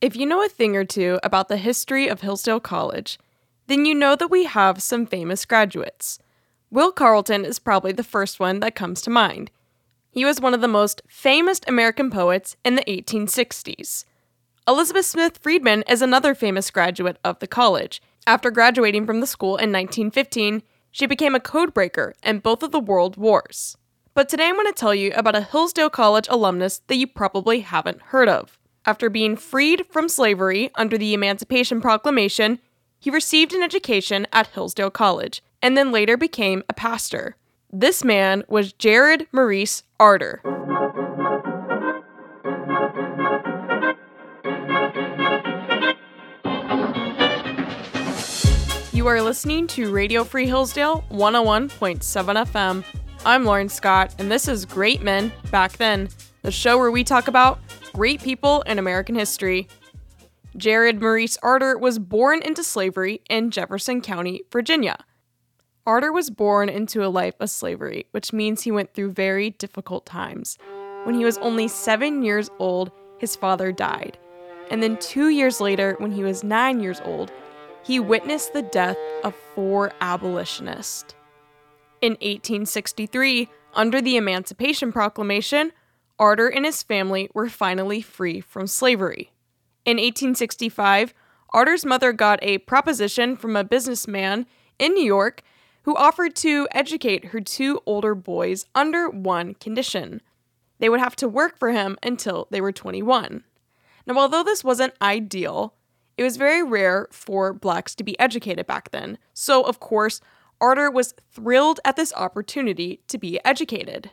If you know a thing or two about the history of Hillsdale College, then you know that we have some famous graduates. Will Carleton is probably the first one that comes to mind. He was one of the most famous American poets in the 1860s. Elizabeth Smith Friedman is another famous graduate of the college. After graduating from the school in 1915, she became a codebreaker in both of the world wars. But today I'm going to tell you about a Hillsdale College alumnus that you probably haven't heard of. After being freed from slavery under the Emancipation Proclamation, he received an education at Hillsdale College and then later became a pastor. This man was Jared Maurice Arter. You are listening to Radio Free Hillsdale 101.7 FM. I'm Lauren Scott, and this is Great Men Back Then, the show where we talk about great people in American history. Jared Maurice Arter was born into slavery in Jefferson County, Virginia. Arter was born into a life of slavery, which means he went through very difficult times. When he was only seven years old, his father died. And then two years later, when he was nine years old, he witnessed the death of four abolitionists. In 1863, under the Emancipation Proclamation, Arter and his family were finally free from slavery. In 1865, Arter's mother got a proposition from a businessman in New York who offered to educate her two older boys under one condition. They would have to work for him until they were 21. Now, although this wasn't ideal, it was very rare for blacks to be educated back then, so of course, Arter was thrilled at this opportunity to be educated.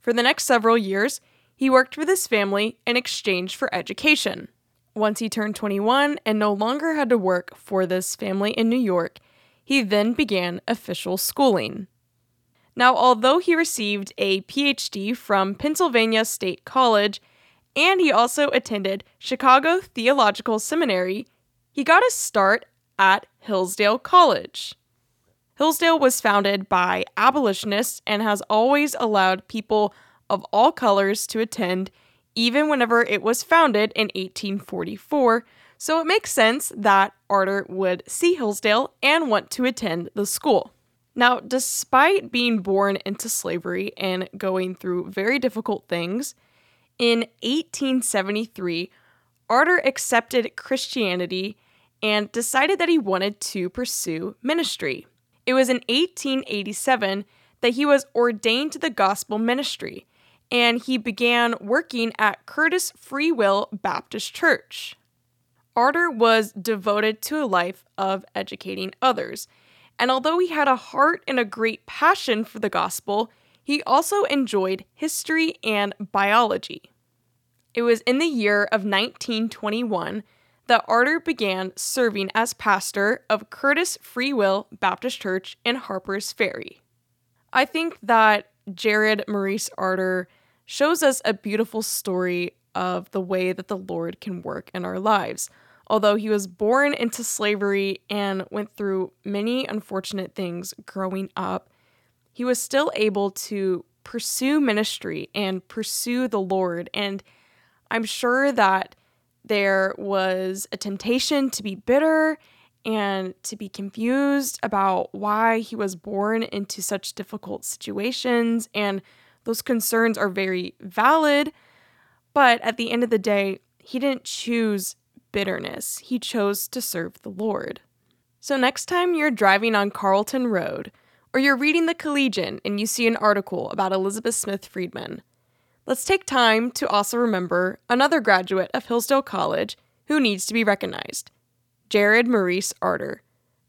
For the next several years, he worked for this family in exchange for education. Once he turned 21 and no longer had to work for this family in New York, he then began official schooling. Now, although he received a PhD from Pennsylvania State College and he also attended Chicago Theological Seminary, he got a start at Hillsdale College. Hillsdale was founded by abolitionists and has always allowed people of all colors to attend, even whenever it was founded in 1844. So it makes sense that Arter would see Hillsdale and want to attend the school. Now, despite being born into slavery and going through very difficult things, in 1873, Arter accepted Christianity and decided that he wanted to pursue ministry. It was in 1887 that he was ordained to the gospel ministry, and he began working at Curtis Free Will Baptist Church. Arter was devoted to a life of educating others, and although he had a heart and a great passion for the gospel, he also enjoyed history and biology. It was in the year of 1921 that Arter began serving as pastor of Curtis Free Will Baptist Church in Harper's Ferry. I think that Jared Maurice Arter shows us a beautiful story of the way that the Lord can work in our lives. Although he was born into slavery and went through many unfortunate things growing up, he was still able to pursue ministry and pursue the Lord. And I'm sure that there was a temptation to be bitter and to be confused about why he was born into such difficult situations. And those concerns are very valid. But at the end of the day, he didn't choose bitterness, he chose to serve the Lord. So, next time you're driving on Carleton Road, or you're reading the Collegian and you see an article about Elizabeth Smith Friedman, let's take time to also remember another graduate of Hillsdale College who needs to be recognized Jared Maurice Arter,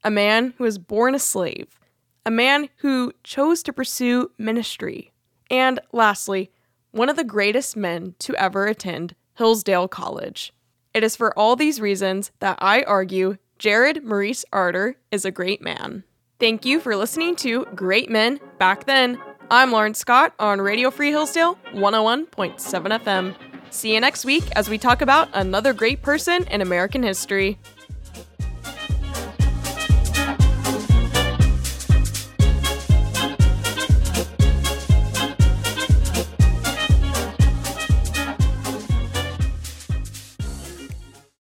a man who was born a slave, a man who chose to pursue ministry, and lastly, one of the greatest men to ever attend Hillsdale College. It is for all these reasons that I argue Jared Maurice Arter is a great man. Thank you for listening to Great Men Back Then. I'm Lauren Scott on Radio Free Hillsdale 101.7 FM. See you next week as we talk about another great person in American history.